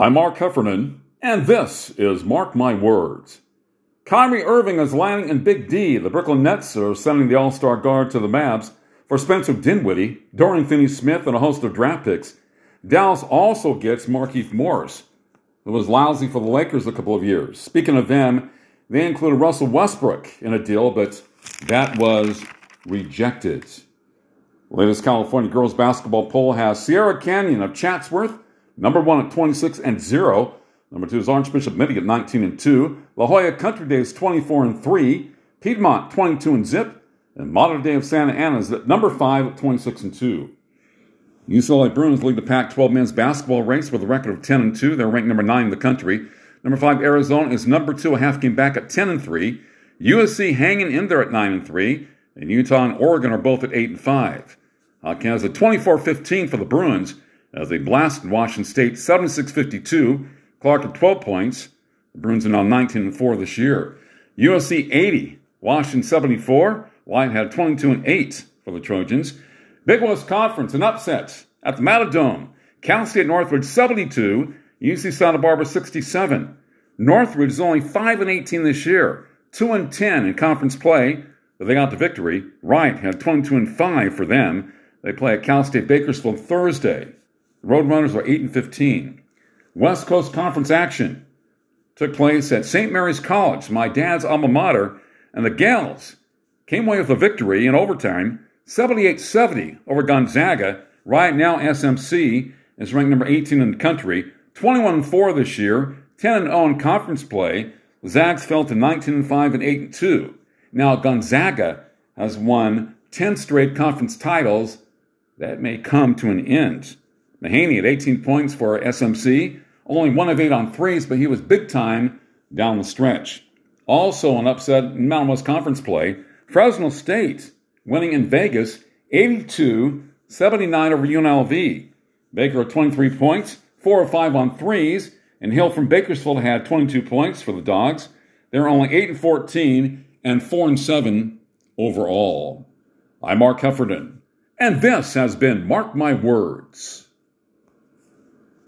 I'm Mark Heffernan, and this is Mark My Words. Kyrie Irving is landing in Big D. The Brooklyn Nets are sending the All Star guard to the Mavs for Spencer Dinwiddie, Dorian Finney Smith, and a host of draft picks. Dallas also gets Markieff Morris, who was lousy for the Lakers a couple of years. Speaking of them, they included Russell Westbrook in a deal, but that was rejected. The latest California girls basketball poll has Sierra Canyon of Chatsworth, number one at 26 and 0. Number two is Archbishop Mitty at 19 and 2. La Jolla Country Days 24 and 3. Piedmont 22 and zip. And Mater Dei of Santa Ana is at number 5 at 26 and 2. UCLA Bruins lead the Pac 12 men's basketball race with a record of 10 and 2. They're ranked number 9 in the country. Number 5 Arizona is number 2, a half game back at 10 and 3. USC hanging in there at 9 and 3. And Utah and Oregon are both at 8 and 5. Hawkins at 24 15 for the Bruins as they blasted Washington State 76 52. Clark at 12 points. The Bruins are now 19 and 4 this year. USC 80, Washington 74. White had 22 and 8 for the Trojans. Big West Conference, an upset at the Matadome. Cal State Northridge 72, UC Santa Barbara 67. Northridge is only 5 and 18 this year, 2 and 10 in conference play, but they got the victory. Wright had 22 and 5 for them. They play at Cal State Bakersfield Thursday. Roadrunners are 8 and 15. West Coast Conference action took place at St. Mary's College, my dad's alma mater, and the Gaels came away with a victory in overtime, 78 70 over Gonzaga. Right now, SMC is ranked number 18 in the country, 21 4 this year, 10 0 in conference play. Zags fell to 19 5 and 8 2. Now, Gonzaga has won 10 straight conference titles. That may come to an end. Mahaney at 18 points for SMC, only one of eight on threes, but he was big time down the stretch. Also, an upset in Mountain West Conference play, Fresno State winning in Vegas 82 79 over UNLV. Baker at 23 points, 4 of 5 on threes, and Hill from Bakersfield had 22 points for the Dogs. They're only 8 and 14 and 4 and 7 overall. I'm Mark Heffernan, and this has been Mark My Words.